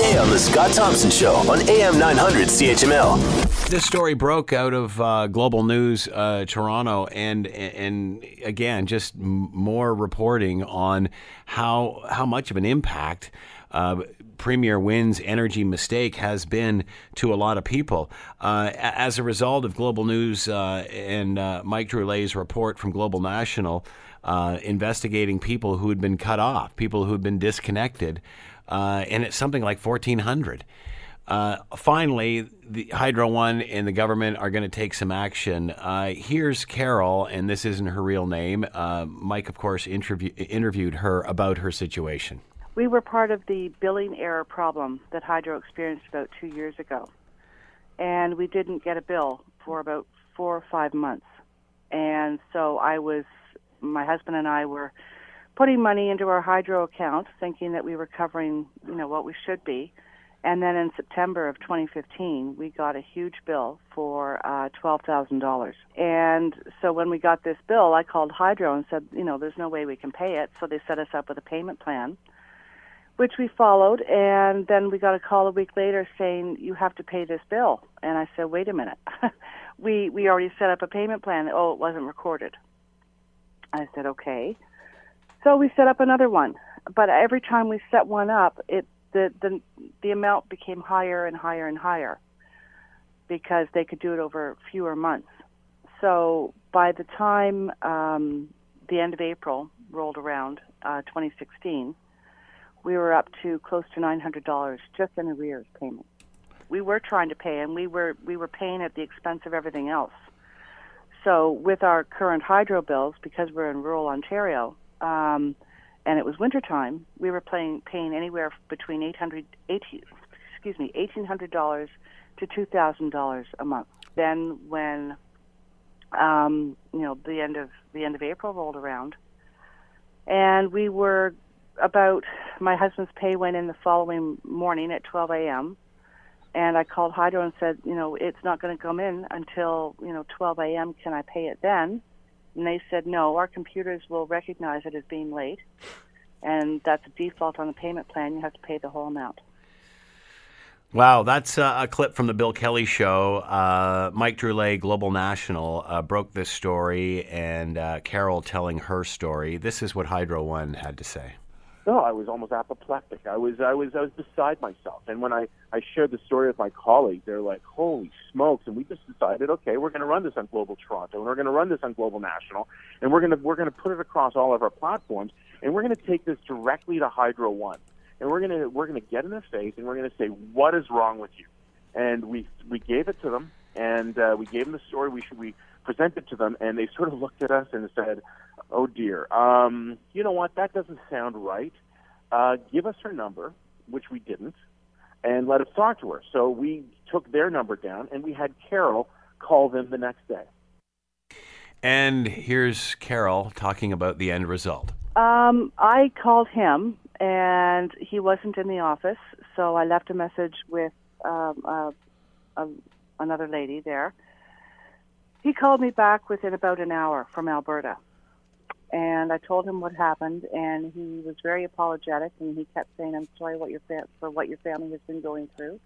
Today on The Scott Thompson Show on AM 900 CHML. This story broke out of uh, Global News uh, Toronto, and and again, just more reporting on how how much of an impact uh, Premier Wynne's energy mistake has been to a lot of people. Uh, as a result of Global News uh, and uh, Mike Drolet's report from Global National, uh, investigating people who had been cut off, people who had been disconnected, uh, and it's something like 1,400. Uh, finally, the Hydro One and the government are going to take some action. Uh, here's Carol, and this isn't her real name. Uh, Mike, of course, interview- interviewed her about her situation. We were part of the billing error problem that Hydro experienced about two years ago. And we didn't get a bill for about four or five months. And so I was, my husband and I were putting money into our Hydro account, thinking that we were covering, you know, what we should be. And then in September of 2015, we got a huge bill for uh, $12,000. And so when we got this bill, I called Hydro and said, you know, there's no way we can pay it. So they set us up with a payment plan, which we followed. And then we got a call a week later saying, you have to pay this bill. And I said, wait a minute. we, we already set up a payment plan. Oh, it wasn't recorded. I said, okay. So we set up another one. But every time we set one up, it the, the the amount became higher and higher and higher because they could do it over fewer months. So by the time um, the end of April rolled around, uh, 2016, we were up to close to $900 just in arrears payment. We were trying to pay, and we were we were paying at the expense of everything else. So with our current hydro bills, because we're in rural Ontario. Um, and it was wintertime, we were paying paying anywhere between 800 18, excuse me, $1800 to $2000 a month. Then when um, you know, the end of the end of April rolled around and we were about my husband's pay went in the following morning at 12 a.m. And I called Hydro and said, you know, it's not going to come in until, you know, 12 a.m. Can I pay it then? And they said, no, our computers will recognize it as being late, and that's a default on the payment plan. You have to pay the whole amount. Wow, that's uh, a clip from the Bill Kelly show. Uh, Mike Drolet, Global National, uh, broke this story, and uh, Carol telling her story. This is what Hydro One had to say. No, I was almost apoplectic. I was, I was, I was beside myself. And when I, I shared the story with my colleagues, they're like, "Holy smokes!" And we just decided, okay, we're going to run this on Global Toronto, and we're going to run this on Global National, and we're going to, we're going to put it across all of our platforms, and we're going to take this directly to Hydro One, and we're going to, we're going to get in their face, and we're going to say, "What is wrong with you?" And we, we gave it to them, and uh, we gave them the story. We should, we presented to them, and they sort of looked at us and said, "Oh dear, um, you know what? That doesn't sound right. Uh, give us her number, which we didn't, and let us talk to her." So we took their number down, and we had Carol call them the next day. And here's Carol talking about the end result. Um, I called him, and he wasn't in the office, so I left a message with um, uh, a, another lady there. He called me back within about an hour from Alberta, and I told him what happened, and he was very apologetic, and he kept saying, "I'm sorry what your fa- for what your family has been going through."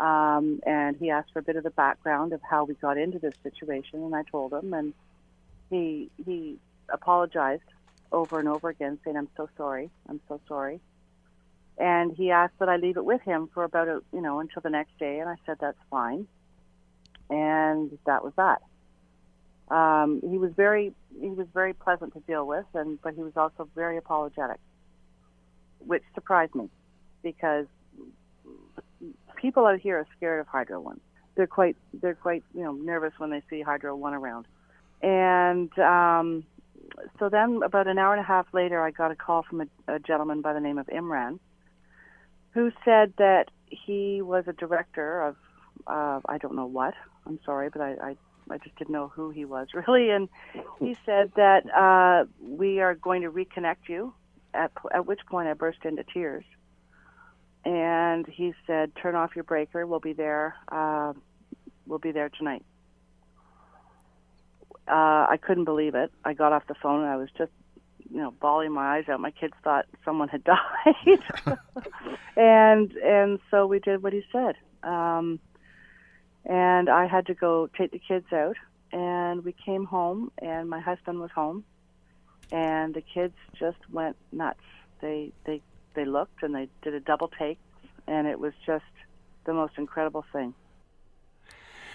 Um, and he asked for a bit of the background of how we got into this situation, and I told him, and he he apologized over and over again, saying, "I'm so sorry, I'm so sorry." And he asked that I leave it with him for about a you know until the next day, and I said that's fine. And that was that. Um, he was very he was very pleasant to deal with, and but he was also very apologetic, which surprised me because people out here are scared of Hydro One. They're quite they're quite you know nervous when they see Hydro One around, and um, so then about an hour and a half later, I got a call from a, a gentleman by the name of Imran, who said that he was a director of uh, I don't know what. I'm sorry, but I, I I just didn't know who he was really, and he said that uh, we are going to reconnect you. At at which point I burst into tears, and he said, "Turn off your breaker. We'll be there. Uh, we'll be there tonight." Uh, I couldn't believe it. I got off the phone and I was just, you know, bawling my eyes out. My kids thought someone had died, and and so we did what he said. Um, and I had to go take the kids out, and we came home, and my husband was home, and the kids just went nuts. They they they looked and they did a double take, and it was just the most incredible thing.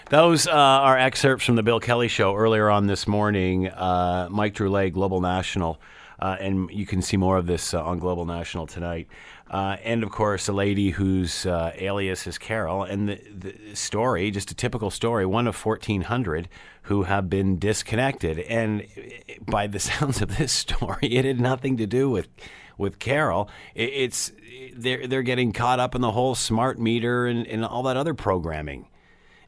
Those uh, are excerpts from the Bill Kelly Show earlier on this morning. Uh, Mike Drolet, Global National, uh, and you can see more of this uh, on Global National tonight. Uh, and of course, a lady whose uh, alias is Carol. And the, the, story, just a typical story, one of 1,400 who have been disconnected. And by the sounds of this story, it had nothing to do with with Carol. it's they're they're getting caught up in the whole smart meter and, and all that other programming,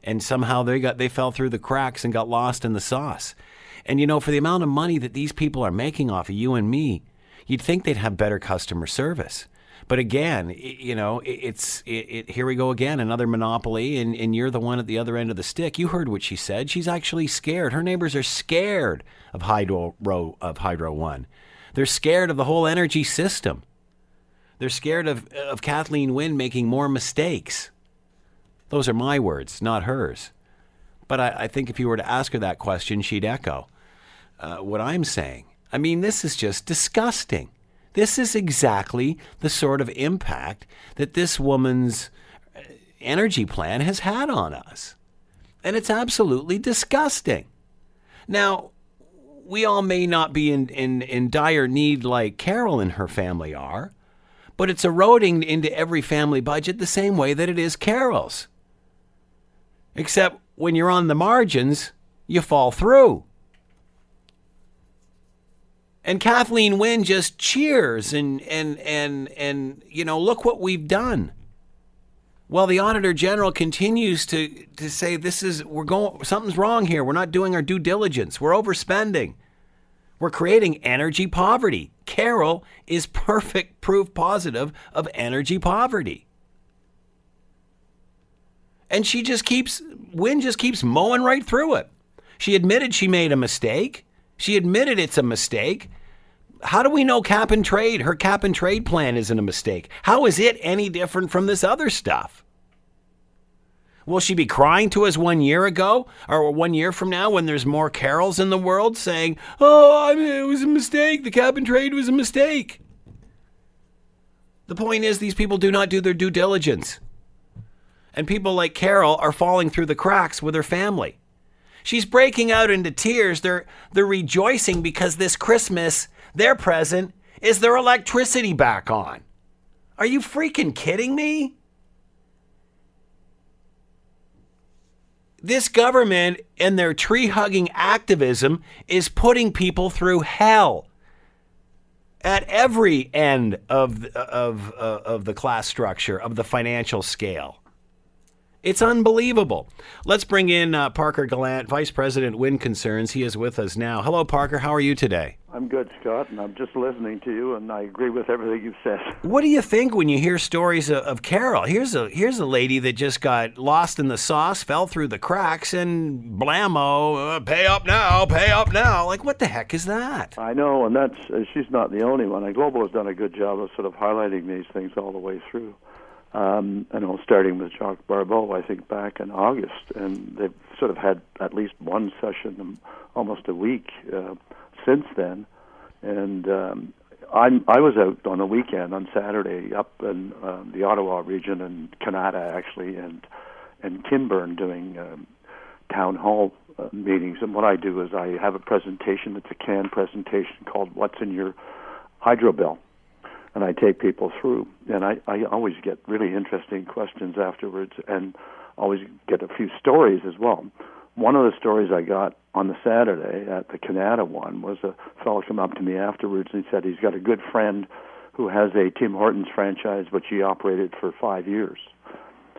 and somehow they got they fell through the cracks and got lost in the sauce. And you know, for the amount of money that these people are making off of you and me, you'd think they'd have better customer service. But again, you know, it, it's it, it, here we go again, another monopoly, and, and you're the one at the other end of the stick. You heard what she said. She's actually scared. Her neighbors are scared of Hydro of Hydro One. They're scared of the whole energy system. They're scared of of Kathleen Wynne making more mistakes. Those are my words, not hers. But I, I think if you were to ask her that question, she'd echo uh, what I'm saying. I mean, this is just disgusting. This is exactly the sort of impact that this woman's uh, energy plan has had on us. And it's absolutely disgusting. Now, we all may not be in, in, in dire need like Carol and her family are, but it's eroding into every family budget the same way that it is Carol's. Except when you're on the margins, you fall through. And Kathleen Wynne just cheers and and and and you know, look what we've done. Well, the Auditor General continues to, to say this is we're going something's wrong here. We're not doing our due diligence. We're overspending. We're creating energy poverty. Carol is perfect proof positive of energy poverty. And she just keeps Wynne just keeps mowing right through it. She admitted she made a mistake. She admitted it's a mistake. How do we know cap and trade? Her cap and trade plan isn't a mistake. How is it any different from this other stuff? Will she be crying to us one year ago or one year from now when there's more carols in the world saying, oh, I mean, it was a mistake. The cap and trade was a mistake. The point is, these people do not do their due diligence. And people like Carol are falling through the cracks with her family. She's breaking out into tears. They're, they're rejoicing because this Christmas, their present is their electricity back on. Are you freaking kidding me? This government and their tree hugging activism is putting people through hell at every end of, of, uh, of the class structure, of the financial scale. It's unbelievable. Let's bring in uh, Parker Gallant, Vice President Wind Concerns. He is with us now. Hello, Parker. How are you today? I'm good, Scott, and I'm just listening to you, and I agree with everything you've said. What do you think when you hear stories of, of Carol? Here's a here's a lady that just got lost in the sauce, fell through the cracks, and blammo, uh, pay up now, pay up now. Like, what the heck is that? I know, and that's uh, she's not the only one. And Global has done a good job of sort of highlighting these things all the way through um, you know, starting with Jacques Bourbeau, I think back in August, and they've sort of had at least one session almost a week uh, since then. And um, I'm, I was out on a weekend on Saturday up in uh, the Ottawa region and Kanata actually, and and Kinburn doing um, town hall uh, meetings. And what I do is I have a presentation. It's a CAN presentation called "What's in Your Hydro Bill." And I take people through. And I, I always get really interesting questions afterwards and always get a few stories as well. One of the stories I got on the Saturday at the Kanata one was a fellow come up to me afterwards and he said he's got a good friend who has a Tim Hortons franchise which he operated for five years.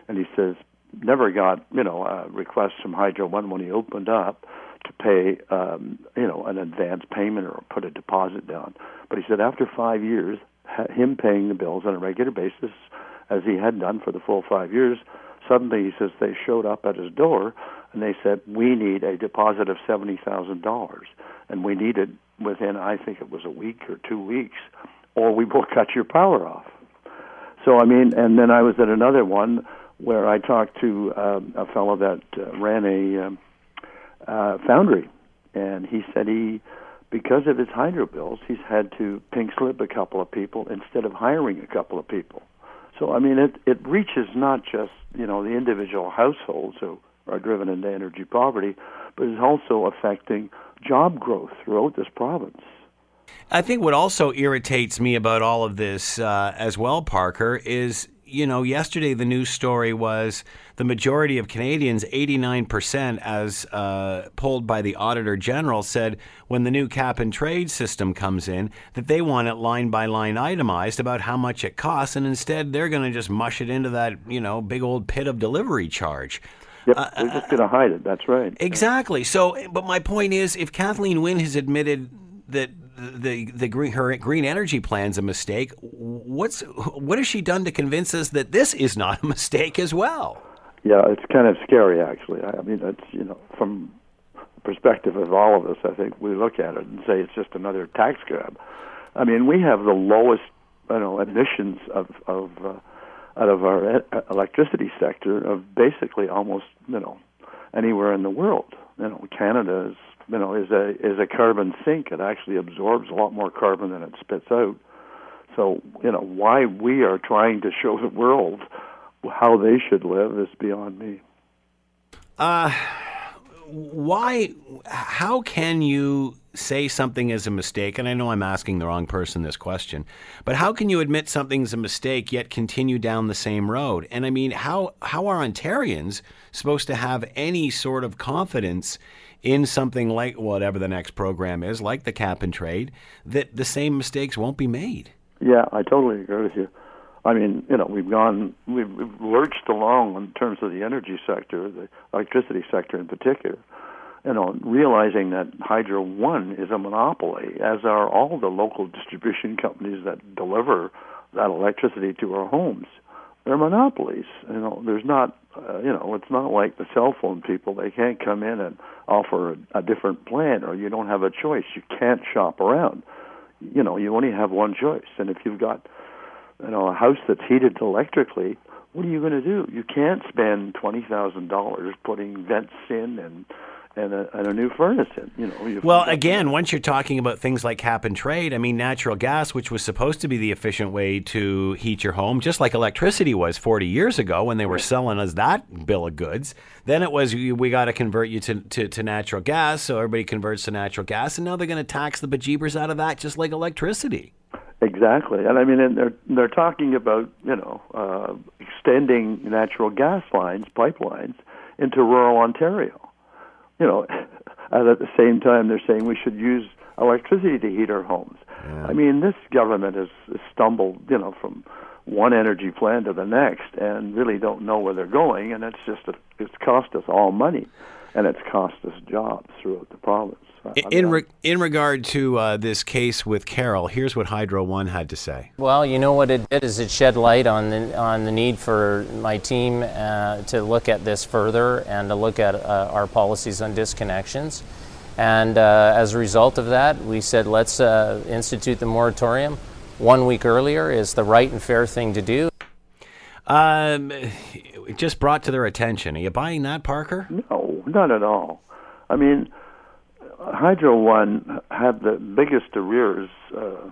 And he says, never got, you know, a request from Hydro One when he opened up to pay, um, you know, an advance payment or put a deposit down. But he said after five years, him paying the bills on a regular basis, as he had done for the full five years. Suddenly, he says they showed up at his door and they said, "We need a deposit of seventy thousand dollars, and we need it within, I think it was a week or two weeks, or we will cut your power off." So I mean, and then I was at another one where I talked to um, a fellow that uh, ran a um, uh, foundry, and he said he, because of his hydro bills, he's had to pink slip a couple of people instead of hiring a couple of people. So I mean, it it reaches not just you know the individual households who are driven into energy poverty, but it's also affecting job growth throughout this province. I think what also irritates me about all of this uh, as well, Parker, is you know, yesterday the news story was the majority of Canadians, 89%, as uh, polled by the Auditor General, said when the new cap and trade system comes in, that they want it line by line itemized about how much it costs, and instead they're going to just mush it into that, you know, big old pit of delivery charge. Yep, uh, they're just going to hide it. That's right. Exactly. So, but my point is, if Kathleen Wynne has admitted that the the green her green energy plan's a mistake. What's what has she done to convince us that this is not a mistake as well? Yeah, it's kind of scary actually. I mean, it's you know from the perspective of all of us, I think we look at it and say it's just another tax grab. I mean, we have the lowest you know emissions of of uh, out of our electricity sector of basically almost you know anywhere in the world. You know, Canada is you know is a is a carbon sink. It actually absorbs a lot more carbon than it spits out. So you know why we are trying to show the world how they should live is beyond me. Uh why how can you say something is a mistake and i know i'm asking the wrong person this question but how can you admit something's a mistake yet continue down the same road and i mean how how are ontarians supposed to have any sort of confidence in something like whatever the next program is, like the cap and trade, that the same mistakes won't be made. Yeah, I totally agree with you. I mean, you know, we've gone, we've, we've lurched along in terms of the energy sector, the electricity sector in particular. You know, realizing that Hydro One is a monopoly, as are all the local distribution companies that deliver that electricity to our homes. They're monopolies. You know, there's not, uh, you know, it's not like the cell phone people. They can't come in and offer a, a different plan, or you don't have a choice. You can't shop around. You know, you only have one choice. And if you've got, you know, a house that's heated electrically, what are you going to do? You can't spend twenty thousand dollars putting vents in and and a, and a new furnace in. You know. Well, again, once you're talking about things like cap and trade, I mean, natural gas, which was supposed to be the efficient way to heat your home, just like electricity was 40 years ago when they were selling us that bill of goods. Then it was we got to convert you to, to, to natural gas, so everybody converts to natural gas, and now they're going to tax the bejeebers out of that, just like electricity. Exactly, and I mean, and they're they're talking about you know uh, extending natural gas lines, pipelines into rural Ontario you know, and at the same time they're saying we should use electricity to heat our homes. Yeah. I mean, this government has, has stumbled, you know, from one energy plan to the next, and really don't know where they're going, and it's just a, it's cost us all money, and it's cost us jobs throughout the province. In re- in regard to uh, this case with Carol, here's what Hydro One had to say. Well, you know what it did is it shed light on the on the need for my team uh, to look at this further and to look at uh, our policies on disconnections. And uh, as a result of that, we said let's uh, institute the moratorium. One week earlier is the right and fair thing to do. Um, just brought to their attention. Are you buying that, Parker? No, not at all. I mean Hydro One had the biggest arrears uh,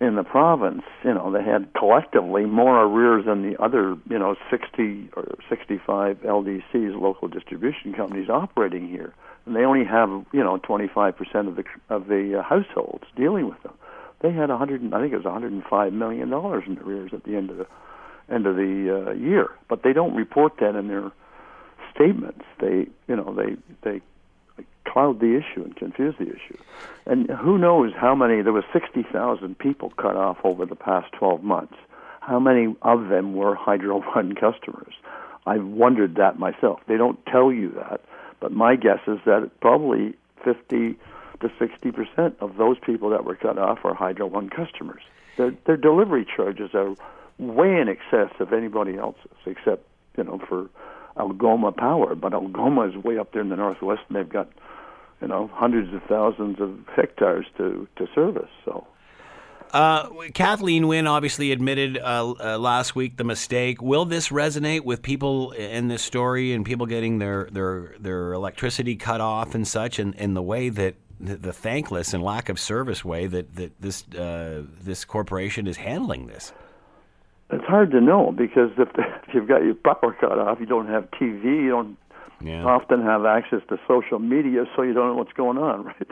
in the province. You know, they had collectively more arrears than the other, you know, 60 or 65 LDCs, local distribution companies operating here, and they only have, you know, 25% of the of the uh, households dealing with them. They had 100, I think it was 105 million dollars in arrears at the end of the end of the uh, year, but they don't report that in their statements. They, you know, they they cloud the issue and confuse the issue. And who knows how many, there were 60,000 people cut off over the past 12 months. How many of them were Hydro One customers? I've wondered that myself. They don't tell you that, but my guess is that probably 50 to 60 percent of those people that were cut off are Hydro One customers. Their, their delivery charges are way in excess of anybody else's, except you know for Algoma Power. But Algoma is way up there in the northwest, and they've got you know hundreds of thousands of hectares to to service. So. Uh, Kathleen Wynne obviously admitted uh, uh, last week the mistake. Will this resonate with people in this story and people getting their their their electricity cut off and such, and in the way that the, the, thankless and lack of service way that that this uh, this corporation is handling this? It's hard to know because if, if you've got your power cut off, you don't have TV, you don't yeah. often have access to social media, so you don't know what's going on, right?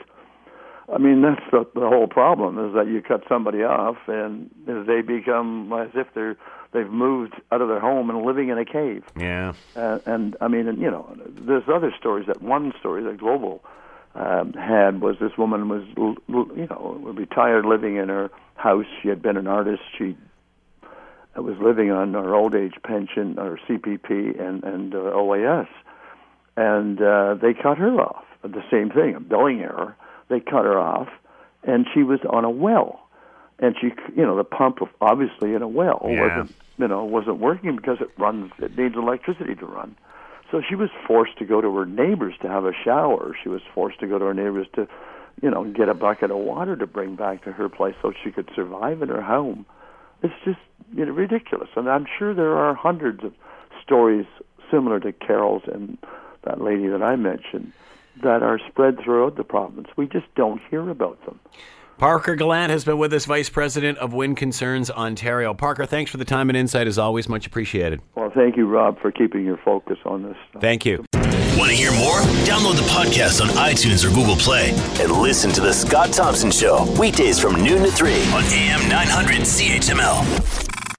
I mean, that's the, the whole problem is that you cut somebody off, and they become as if they're they've moved out of their home and living in a cave. Yeah. Uh, and I mean, and, you know, there's other stories. That one story that Global um, had was this woman was you know retired, living in her house. She had been an artist. She was living on her old age pension or CPP and and uh, OAS, and uh, they cut her off. The same thing, a billing error they cut her off, and she was on a well, and she, you know, the pump obviously in a well yeah. wasn't, you know, wasn't working because it runs, it needs electricity to run. So she was forced to go to her neighbors to have a shower. She was forced to go to her neighbors to, you know, get a bucket of water to bring back to her place so she could survive in her home. It's just you know ridiculous, and I'm sure there are hundreds of stories similar to Carol's and that lady that I mentioned that are spread throughout the province. We just don't hear about them. Parker Gallant has been with us, Vice President of Wind Concerns Ontario. Parker, thanks for the time and insight as always. Much appreciated. Well, thank you, Rob, for keeping your focus on this. Stuff. Thank you. Want to hear more? Download the podcast on iTunes or Google Play and listen to The Scott Thompson Show weekdays from noon to 3 on AM 900 CHML.